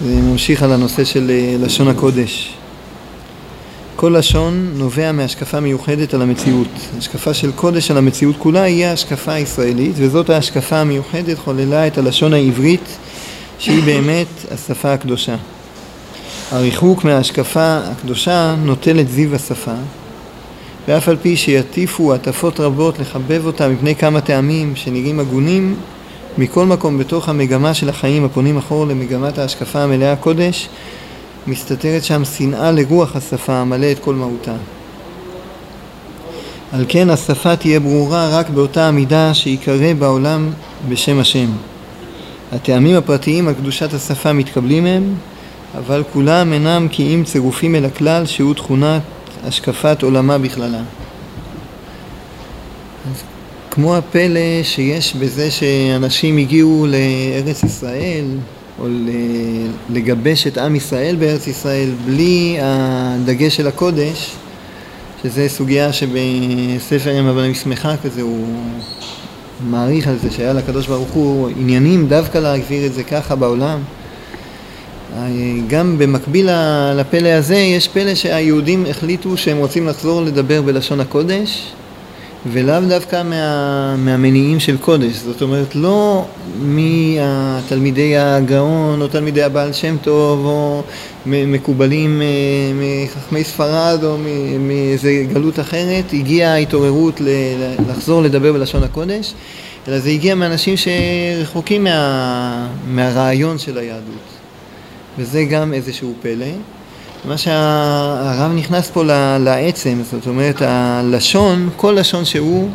זה ממשיך על הנושא של אה, לשון הקודש. כל לשון נובע מהשקפה מיוחדת על המציאות. השקפה של קודש על המציאות כולה היא ההשקפה הישראלית, וזאת ההשקפה המיוחדת חוללה את הלשון העברית, שהיא באמת השפה הקדושה. הריחוק מההשקפה הקדושה נוטל את זיו השפה, ואף על פי שיטיפו הטפות רבות לחבב אותה מפני כמה טעמים שנראים הגונים, מכל מקום בתוך המגמה של החיים הפונים אחור למגמת ההשקפה המלאה קודש, מסתתרת שם שנאה לרוח השפה המלא את כל מהותה. על כן השפה תהיה ברורה רק באותה המידה שיקרא בעולם בשם השם. הטעמים הפרטיים על קדושת השפה מתקבלים הם, אבל כולם אינם כי אם צירופים אל הכלל שהוא תכונת השקפת עולמה בכללה. כמו הפלא שיש בזה שאנשים הגיעו לארץ ישראל, או לגבש את עם ישראל בארץ ישראל בלי הדגש של הקודש, שזה סוגיה שבספר ים אבל משמחה כזה הוא מעריך על זה שהיה לקדוש ברוך הוא עניינים דווקא להגביר את זה ככה בעולם. גם במקביל לפלא הזה יש פלא שהיהודים החליטו שהם רוצים לחזור לדבר בלשון הקודש ולאו דווקא מה, מהמניעים של קודש, זאת אומרת לא מתלמידי הגאון או תלמידי הבעל שם טוב או מקובלים אה, מחכמי ספרד או מאיזה גלות אחרת, הגיעה ההתעוררות לחזור לדבר בלשון הקודש, אלא זה הגיע מאנשים שרחוקים מה, מהרעיון של היהדות, וזה גם איזשהו פלא. מה שהרב נכנס פה לעצם, זאת אומרת הלשון, כל לשון שהוא,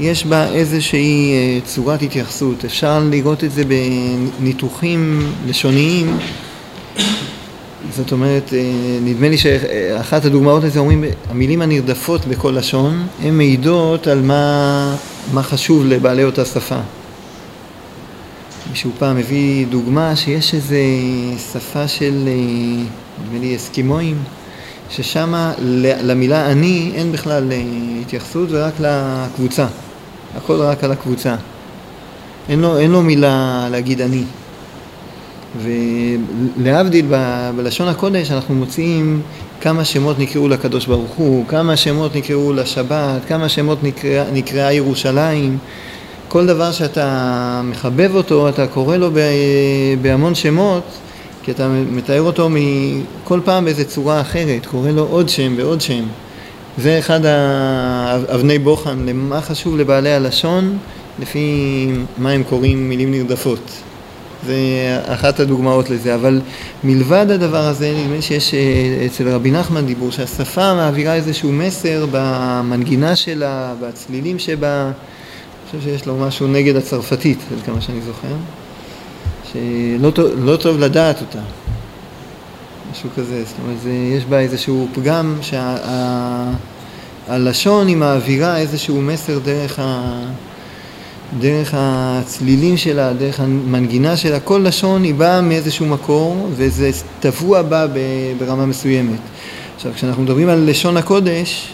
יש בה איזושהי אה, צורת התייחסות. אפשר לראות את זה בניתוחים לשוניים. זאת אומרת, אה, נדמה לי שאחת הדוגמאות לזה אומרים, המילים הנרדפות בכל לשון, הן מעידות על מה, מה חשוב לבעלי אותה שפה. מישהו פעם הביא דוגמה שיש איזה שפה של אה, נדמה לי אסקימואים, ששם למילה אני אין בכלל אה, התייחסות ורק לקבוצה, הכל רק על הקבוצה. אין לו, אין לו מילה להגיד אני. ולהבדיל ב, בלשון הקודש אנחנו מוצאים כמה שמות נקראו לקדוש ברוך הוא, כמה שמות נקראו לשבת, כמה שמות נקרא, נקראה ירושלים. כל דבר שאתה מחבב אותו, אתה קורא לו בהמון שמות, כי אתה מתאר אותו כל פעם באיזה צורה אחרת, קורא לו עוד שם ועוד שם. זה אחד האבני בוחן למה חשוב לבעלי הלשון, לפי מה הם קוראים מילים נרדפות. זה אחת הדוגמאות לזה, אבל מלבד הדבר הזה, נדמה לי שיש אה, אצל רבי נחמן דיבור שהשפה מעבירה איזשהו מסר במנגינה שלה, בצלילים שבה, אני חושב שיש לו משהו נגד הצרפתית, עד כמה שאני זוכר. שלא טוב, לא טוב לדעת אותה, משהו כזה, זאת אומרת, זה, יש בה איזשהו פגם שהלשון שה, היא מעבירה איזשהו מסר דרך, ה, דרך הצלילים שלה, דרך המנגינה שלה, כל לשון היא באה מאיזשהו מקור וזה טבוע בה ברמה מסוימת. עכשיו, כשאנחנו מדברים על לשון הקודש,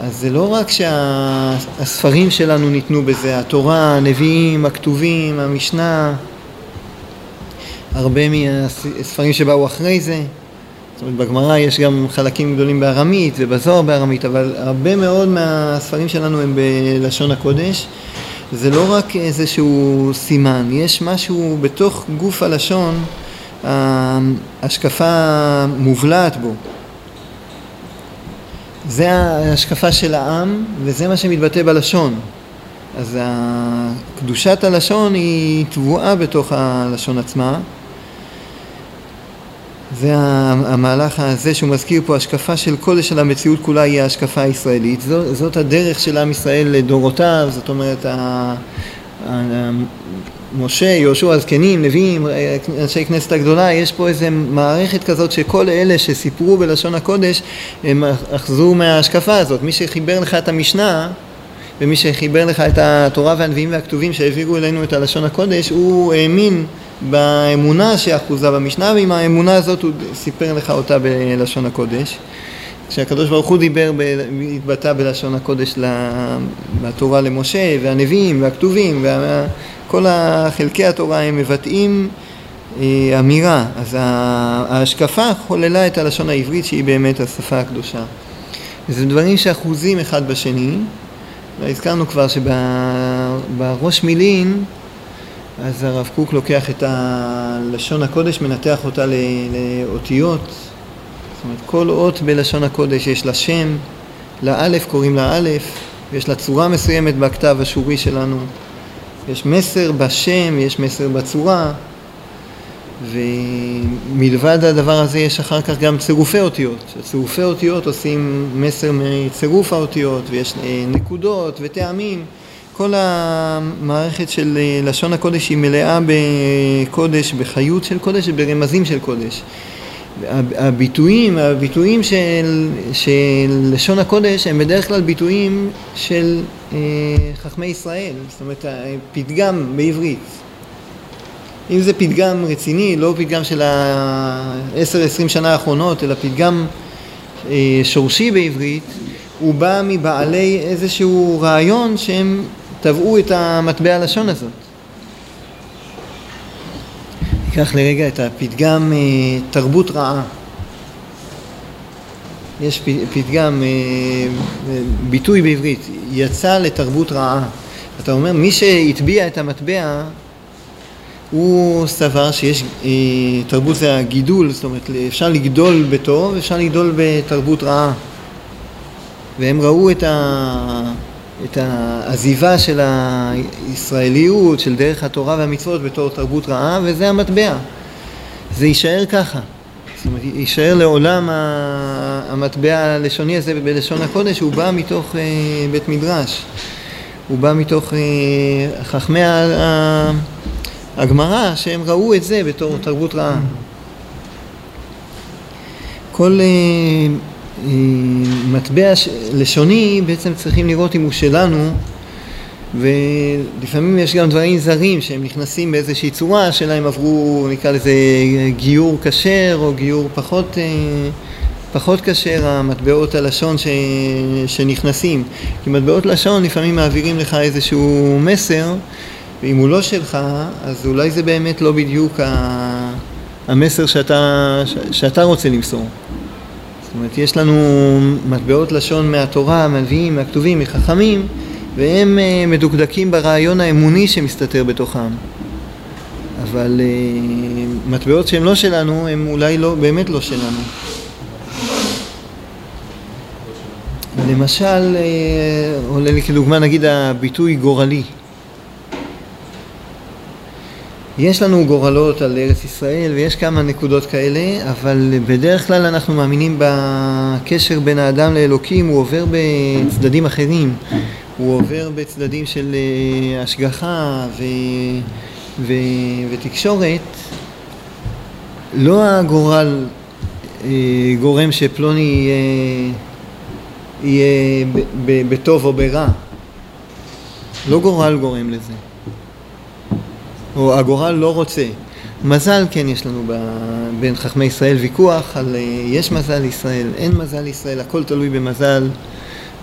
אז זה לא רק שהספרים שלנו ניתנו בזה, התורה, הנביאים, הכתובים, המשנה, הרבה מהספרים שבאו אחרי זה. זאת אומרת, בגמרא יש גם חלקים גדולים בארמית ובזוהר בארמית, אבל הרבה מאוד מהספרים שלנו הם בלשון הקודש. זה לא רק איזשהו סימן, יש משהו בתוך גוף הלשון, ההשקפה מובלעת בו. זה ההשקפה של העם וזה מה שמתבטא בלשון. אז קדושת הלשון היא טבועה בתוך הלשון עצמה. זה המהלך הזה שהוא מזכיר פה, השקפה של קודש על המציאות כולה היא ההשקפה הישראלית. זאת, זאת הדרך של עם ישראל לדורותיו, זאת אומרת, משה, יהושע, הזקנים, נביאים, אנשי כנסת הגדולה, יש פה איזה מערכת כזאת שכל אלה שסיפרו בלשון הקודש, הם אחזו מההשקפה הזאת. מי שחיבר לך את המשנה, ומי שחיבר לך את התורה והנביאים והכתובים שהעבירו אלינו את הלשון הקודש, הוא האמין באמונה שאחוזה במשנה, ועם האמונה הזאת הוא סיפר לך אותה בלשון הקודש. כשהקדוש ברוך הוא דיבר, התבטא בלשון הקודש בתורה למשה, והנביאים, והכתובים, וכל חלקי התורה הם מבטאים אה, אמירה. אז ההשקפה חוללה את הלשון העברית שהיא באמת השפה הקדושה. זה דברים שאחוזים אחד בשני. הזכרנו כבר שבראש מילין אז הרב קוק לוקח את הלשון הקודש, מנתח אותה לאותיות. זאת אומרת, כל אות בלשון הקודש יש לה שם, לאלף קוראים לה א', ויש לה צורה מסוימת בכתב השורי שלנו. יש מסר בשם, יש מסר בצורה, ומלבד הדבר הזה יש אחר כך גם צירופי אותיות. צירופי אותיות עושים מסר מצירוף האותיות, ויש אה, נקודות וטעמים. כל המערכת של אה, לשון הקודש היא מלאה בקודש, בחיות של קודש וברמזים של קודש. הביטויים, הביטויים של, של לשון הקודש הם בדרך כלל ביטויים של אה, חכמי ישראל, זאת אומרת פתגם בעברית. אם זה פתגם רציני, לא פתגם של ה-10-20 שנה האחרונות, אלא פתגם אה, שורשי בעברית, הוא בא מבעלי איזשהו רעיון שהם טבעו את המטבע הלשון הזאת. ניקח לרגע את הפתגם אה, תרבות רעה. יש פתגם, אה, ביטוי בעברית, יצא לתרבות רעה. אתה אומר, מי שהטביע את המטבע, הוא סבר שיש, אה, תרבות זה הגידול, זאת אומרת, אפשר לגדול בטוב, אפשר לגדול בתרבות רעה. והם ראו את ה... את העזיבה של הישראליות, של דרך התורה והמצוות בתור תרבות רעה, וזה המטבע. זה יישאר ככה. זאת אומרת, יישאר לעולם המטבע הלשוני הזה בלשון הקודש, הוא בא מתוך אה, בית מדרש. הוא בא מתוך אה, חכמי הגמרא, שהם ראו את זה בתור תרבות רעה. כל... אה, מטבע לשוני בעצם צריכים לראות אם הוא שלנו ולפעמים יש גם דברים זרים שהם נכנסים באיזושהי צורה, השאלה אם עברו נקרא לזה גיור כשר או גיור פחות, אה, פחות כשר, המטבעות הלשון ש, שנכנסים. כי מטבעות לשון לפעמים מעבירים לך איזשהו מסר ואם הוא לא שלך אז אולי זה באמת לא בדיוק המסר שאתה, שאתה רוצה למסור. אומרת, יש לנו מטבעות לשון מהתורה, מהנביאים, מהכתובים, מחכמים, והם אה, מדוקדקים ברעיון האמוני שמסתתר בתוכם. אבל uh, מטבעות שהם לא שלנו, הם אולי לא, באמת לא שלנו. למשל, uh, עולה לי כדוגמה נגיד הביטוי גורלי. יש לנו גורלות על ארץ ישראל ויש כמה נקודות כאלה, אבל בדרך כלל אנחנו מאמינים בקשר בין האדם לאלוקים, הוא עובר בצדדים אחרים, הוא עובר בצדדים של אה, השגחה ו... ו... ותקשורת. לא הגורל אה, גורם שפלוני יהיה, יהיה בטוב או ברע, לא גורל גורם לזה. או הגורל לא רוצה. מזל כן יש לנו בין חכמי ישראל ויכוח על אה, יש מזל לישראל, אין מזל לישראל, הכל תלוי במזל.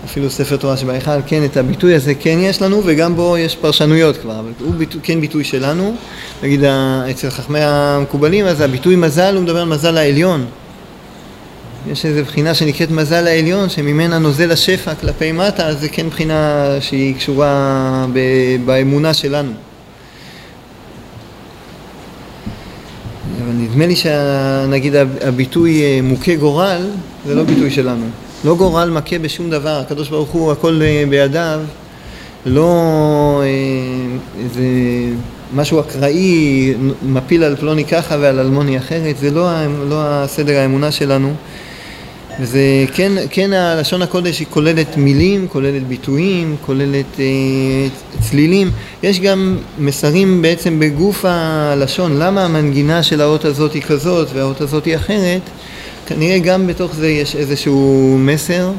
אפילו ספר תורה שבהיכל, כן, את הביטוי הזה כן יש לנו, וגם בו יש פרשנויות כבר, אבל הוא ביטוי, כן ביטוי שלנו. נגיד, אצל חכמי המקובלים, אז הביטוי מזל, הוא מדבר על מזל העליון. יש איזו בחינה שנקראת מזל העליון, שממנה נוזל השפע כלפי מטה, אז זה כן בחינה שהיא קשורה באמונה שלנו. אבל נדמה לי שנגיד הביטוי אה, מוכה גורל זה לא ביטוי שלנו. לא גורל מכה בשום דבר, הקדוש ברוך הוא הכל אה, בידיו, לא אה, איזה משהו אקראי מפיל על פלוני ככה ועל אלמוני אחרת, זה לא, לא הסדר האמונה שלנו. וזה כן, כן הלשון הקודש היא כוללת מילים, כוללת ביטויים, כוללת אה, צלילים. יש גם מסרים בעצם בגוף הלשון, למה המנגינה של האות הזאת היא כזאת והאות הזאת היא אחרת. כנראה גם בתוך זה יש איזשהו מסר.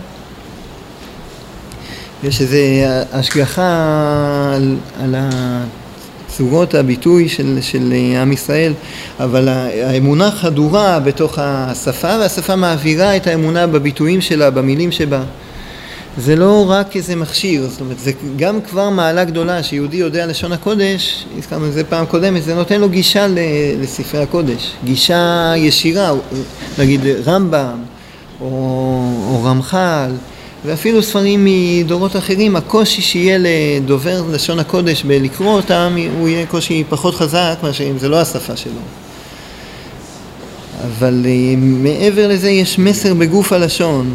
יש איזו השגחה על, על צורות הביטוי של, של עם ישראל, אבל האמונה חדורה בתוך השפה והשפה מעבירה את האמונה בביטויים שלה, במילים שבה. זה לא רק איזה מכשיר, זאת אומרת, זה גם כבר מעלה גדולה שיהודי יודע לשון הקודש, הזכרנו את זה פעם קודמת, זה נותן לו גישה לספרי הקודש, גישה ישירה, נגיד רמב"ם או, או רמח"ל ואפילו ספרים מדורות אחרים, הקושי שיהיה לדובר לשון הקודש בלקרוא אותם, הוא יהיה קושי פחות חזק מאשר אם זה לא השפה שלו. אבל אה, מעבר לזה יש מסר בגוף הלשון.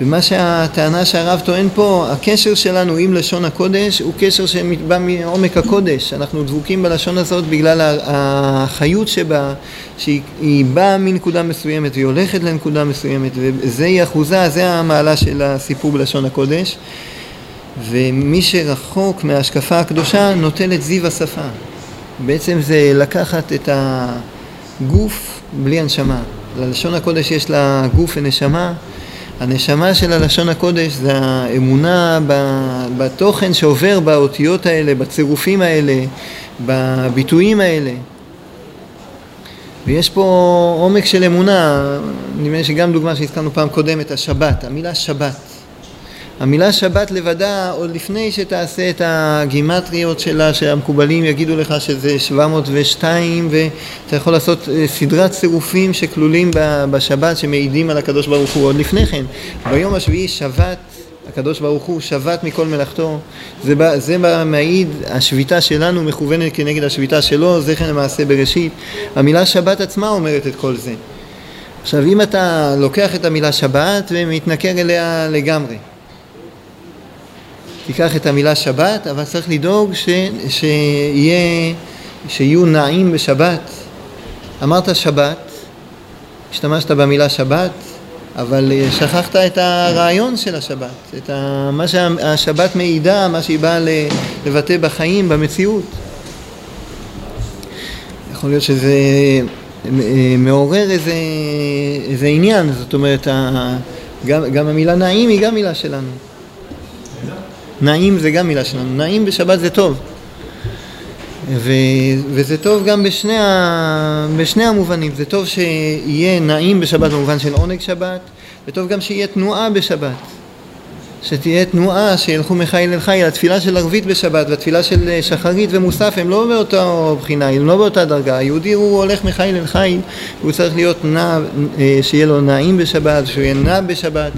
ומה שהטענה שהרב טוען פה, הקשר שלנו עם לשון הקודש הוא קשר שבא מעומק הקודש. אנחנו דבוקים בלשון הזאת בגלל החיות שבה, שהיא באה מנקודה מסוימת והיא הולכת לנקודה מסוימת, וזה היא אחוזה, זה המעלה של הסיפור בלשון הקודש. ומי שרחוק מההשקפה הקדושה נוטל את זיו השפה. בעצם זה לקחת את הגוף בלי הנשמה. ללשון הקודש יש לה גוף ונשמה. הנשמה של הלשון הקודש זה האמונה בתוכן שעובר באותיות האלה, בצירופים האלה, בביטויים האלה. ויש פה עומק של אמונה, נדמה לי שגם דוגמה שהזכרנו פעם קודמת, השבת, המילה שבת. המילה שבת לבדה, עוד לפני שתעשה את הגימטריות שלה, שהמקובלים יגידו לך שזה 702, ואתה יכול לעשות אה, סדרת צירופים שכלולים בשבת, שמעידים על הקדוש ברוך הוא עוד לפני כן. ביום השביעי שבת, הקדוש ברוך הוא שבת מכל מלאכתו. זה, בא, זה בא מעיד, השביתה שלנו מכוונת כנגד השביתה שלו, זה כן למעשה בראשית. המילה שבת עצמה אומרת את כל זה. עכשיו אם אתה לוקח את המילה שבת ומתנכר אליה לגמרי תיקח את המילה שבת, אבל צריך לדאוג ש, שיהיה, שיהיו נעים בשבת. אמרת שבת, השתמשת במילה שבת, אבל שכחת את הרעיון של השבת, את מה שהשבת מעידה, מה שהיא באה לבטא בחיים, במציאות. יכול להיות שזה מעורר איזה, איזה עניין, זאת אומרת, גם, גם המילה נעים היא גם מילה שלנו. נעים זה גם מילה שלנו, נעים בשבת זה טוב. ו, וזה טוב גם בשני, ה, בשני המובנים, זה טוב שיהיה נעים בשבת במובן של עונג שבת, וטוב גם שיהיה תנועה בשבת. שתהיה תנועה, שילכו מחיל אל חיל, התפילה של ערבית בשבת והתפילה של שחרית ומוסף הם לא באותה בחינה, הם לא באותה דרגה. היהודי הוא הולך מחיל אל חיל, הוא צריך להיות נע, אה, שיהיה לו נעים בשבת, שהוא יהיה נע בשבת.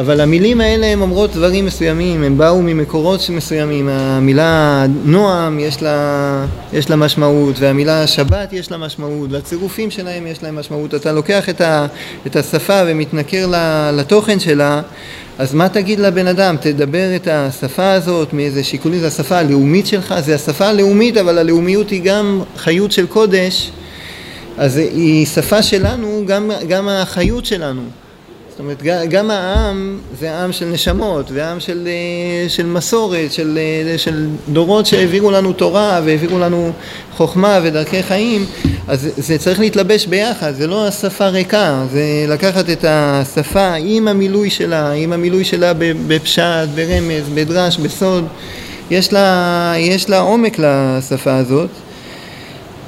אבל המילים האלה הן אומרות דברים מסוימים, הם באו ממקורות מסוימים, המילה נועם יש לה, יש לה משמעות והמילה שבת יש לה משמעות והצירופים שלהם יש להם משמעות, אתה לוקח את, ה, את השפה ומתנכר לתוכן שלה אז מה תגיד לבן אדם? תדבר את השפה הזאת מאיזה שיקולים, זה השפה הלאומית שלך, זה השפה הלאומית אבל הלאומיות היא גם חיות של קודש. אז היא שפה שלנו, גם, גם החיות שלנו אומרת, גם העם זה עם של נשמות, ועם של, אה, של מסורת, של, אה, של דורות שהעבירו לנו תורה והעבירו לנו חוכמה ודרכי חיים, אז זה צריך להתלבש ביחד, זה לא השפה ריקה, זה לקחת את השפה עם המילוי שלה, עם המילוי שלה בפשט, ברמז, בדרש, בסוד, יש לה, יש לה עומק לשפה הזאת.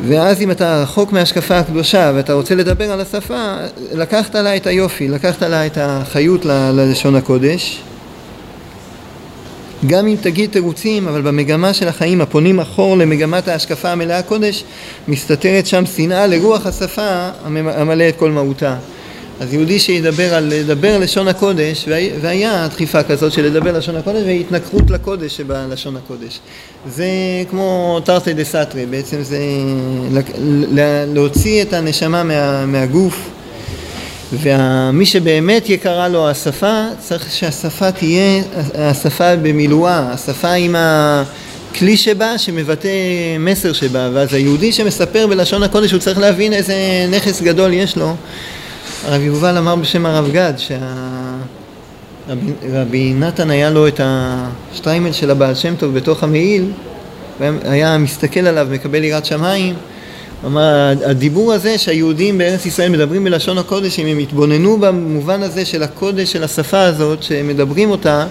ואז אם אתה רחוק מההשקפה הקדושה ואתה רוצה לדבר על השפה, לקחת לה את היופי, לקחת לה את החיות ללשון הקודש. גם אם תגיד תירוצים, אבל במגמה של החיים הפונים אחור למגמת ההשקפה המלאה קודש, מסתתרת שם שנאה לרוח השפה המלא את כל מהותה. אז יהודי שידבר על לדבר לשון הקודש, והיה דחיפה כזאת של לדבר לשון הקודש והתנכרות לקודש שבלשון הקודש. זה כמו תרתי דה סתרי, בעצם זה להוציא את הנשמה מה, מהגוף, ומי שבאמת יקרה לו השפה, צריך שהשפה תהיה השפה במילואה, השפה עם ה... כלי שבה שמבטא מסר שבה, ואז היהודי שמספר בלשון הקודש הוא צריך להבין איזה נכס גדול יש לו הרב יובל אמר בשם הרב גד שהרבי נתן היה לו את השטריימל של הבעל שם טוב בתוך המעיל והיה מסתכל עליו, מקבל יראת שמיים. אמר, הדיבור הזה שהיהודים בארץ ישראל מדברים בלשון הקודש, אם הם יתבוננו במובן הזה של הקודש של השפה הזאת, שהם מדברים אותה,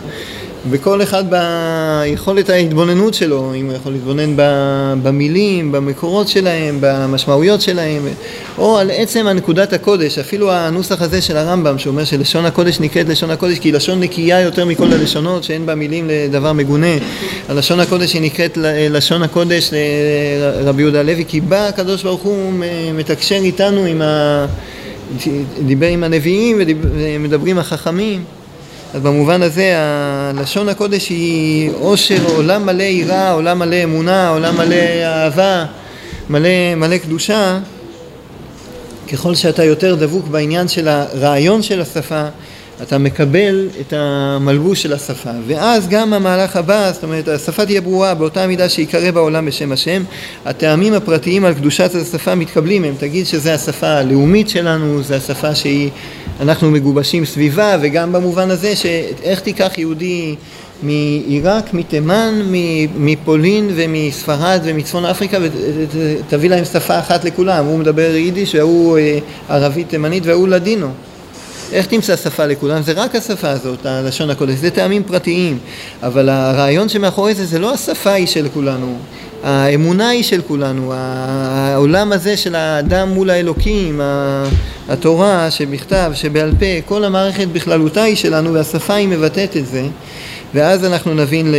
וכל אחד ביכולת ההתבוננות שלו, אם הוא יכול להתבונן במילים, במקורות שלהם, במשמעויות שלהם, או על עצם הנקודת הקודש, אפילו הנוסח הזה של הרמב"ם שאומר שלשון הקודש נקראת לשון הקודש כי היא לשון נקייה יותר מכל הלשונות שאין בה מילים לדבר מגונה, הלשון הקודש היא נקראת לשון הקודש לרבי יהודה הלוי כי בא הקדוש ברוך הוא מתקשר איתנו עם ה... דיבר עם הנביאים ומדברים החכמים אז במובן הזה הלשון הקודש היא עושר, עולם מלא יראה, עולם מלא אמונה, עולם מלא אהבה, מלא, מלא קדושה. ככל שאתה יותר דבוק בעניין של הרעיון של השפה, אתה מקבל את המלבוש של השפה. ואז גם המהלך הבא, זאת אומרת, השפה תהיה ברורה באותה מידה שיקרא בעולם בשם השם. הטעמים הפרטיים על קדושת השפה מתקבלים, הם תגיד שזה השפה הלאומית שלנו, זה השפה שהיא, אנחנו מגובשים סביבה, וגם במובן הזה שאיך תיקח יהודי מעיראק, מתימן, מפולין ומספרד ומצפון אפריקה ותביא להם שפה אחת לכולם, הוא מדבר יידיש והוא אה, ערבית תימנית והוא לדינו. איך תמצא שפה לכולם? זה רק השפה הזאת, הלשון הקודש, זה טעמים פרטיים, אבל הרעיון שמאחורי זה, זה לא השפה היא של כולנו, האמונה היא של כולנו, העולם הזה של האדם מול האלוקים, התורה שבכתב, שבעל פה, כל המערכת בכללותה היא שלנו והשפה היא מבטאת את זה, ואז אנחנו נבין ל...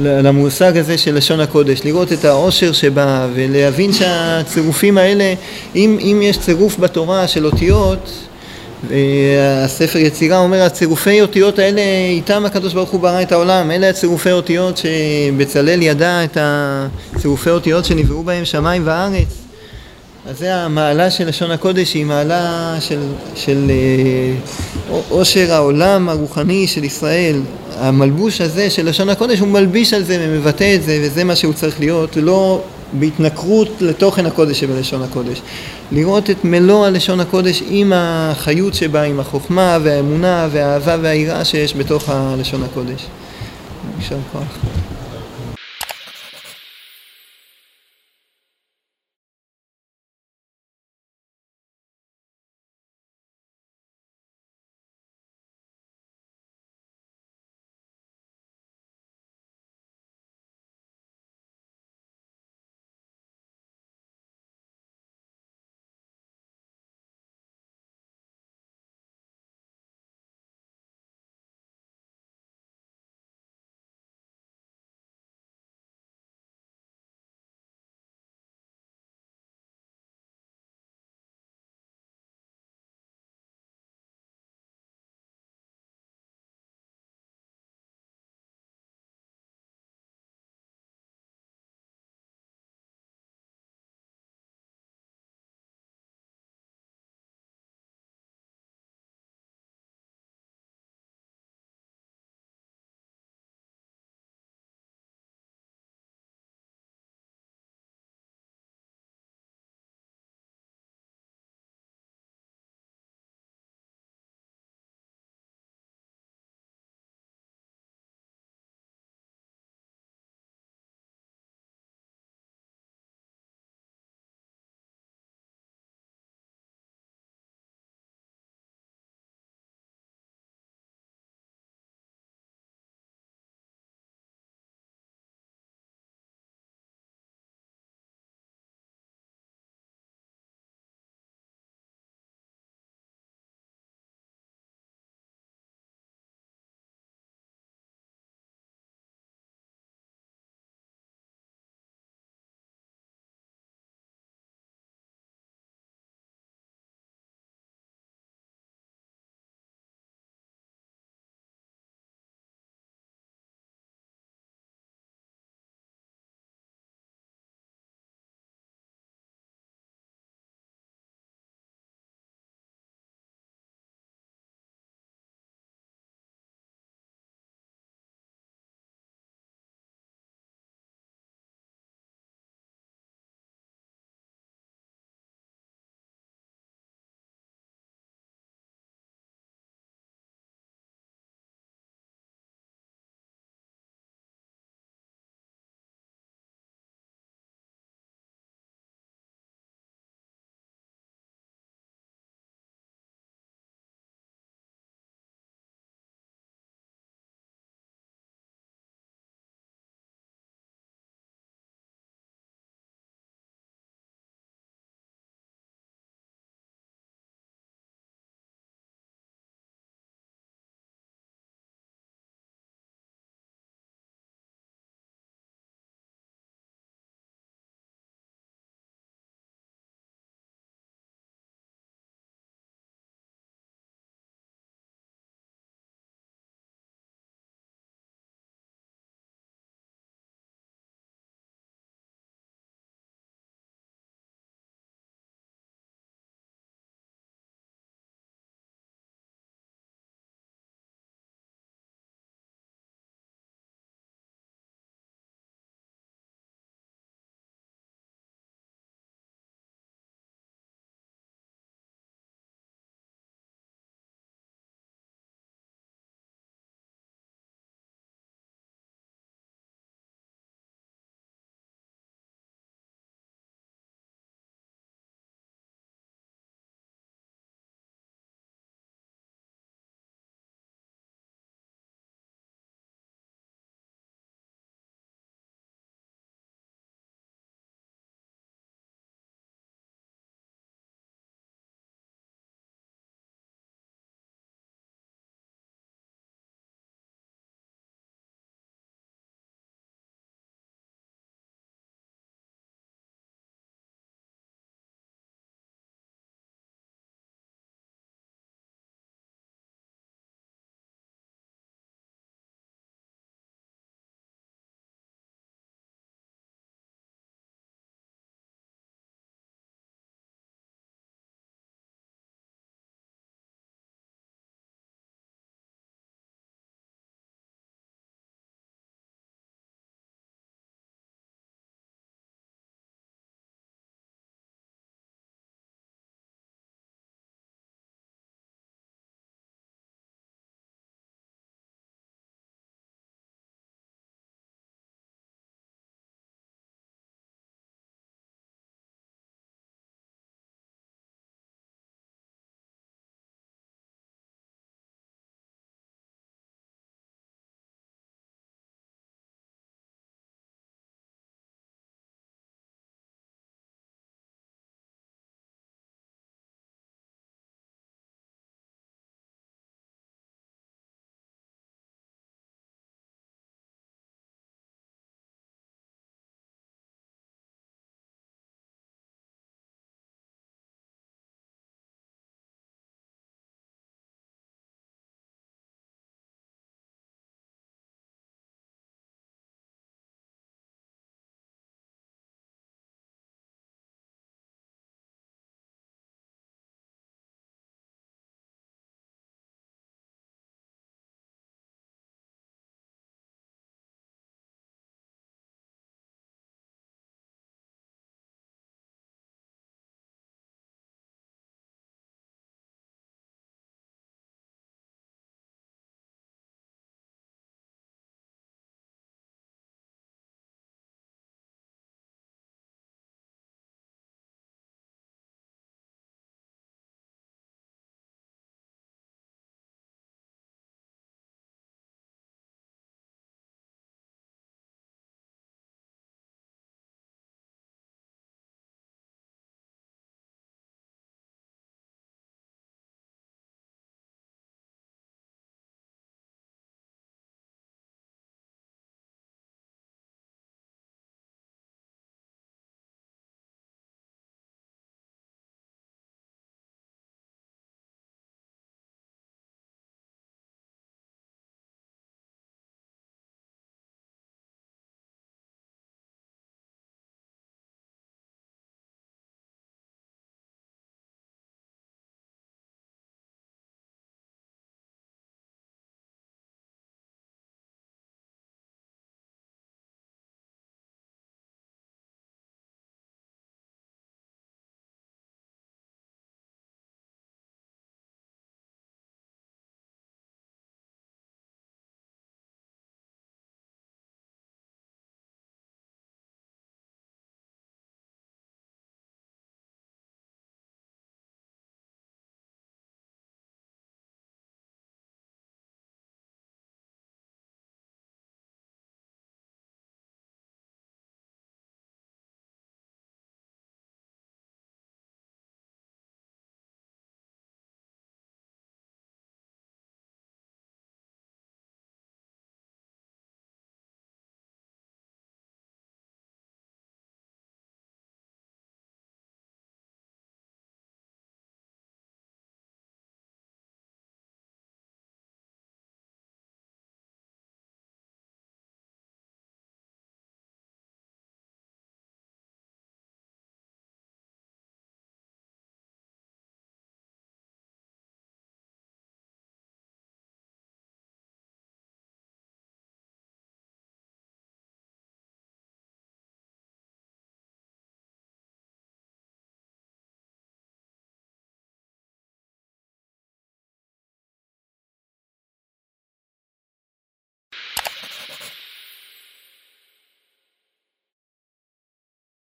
למושג הזה של לשון הקודש, לראות את העושר שבה ולהבין שהצירופים האלה, אם, אם יש צירוף בתורה של אותיות, הספר יצירה אומר הצירופי אותיות האלה איתם הקדוש ברוך הוא ברא את העולם. אלה הצירופי אותיות שבצלאל ידע את הצירופי אותיות שנבראו בהם שמיים וארץ. אז זה המעלה של לשון הקודש היא מעלה של, של עושר העולם הרוחני של ישראל. המלבוש הזה של לשון הקודש הוא מלביש על זה ומבטא את זה וזה מה שהוא צריך להיות. לא בהתנכרות לתוכן הקודש שבלשון הקודש. לראות את מלוא הלשון הקודש עם החיות שבה, עם החוכמה והאמונה והאהבה והיראה שיש בתוך הלשון הקודש. יישר כוח.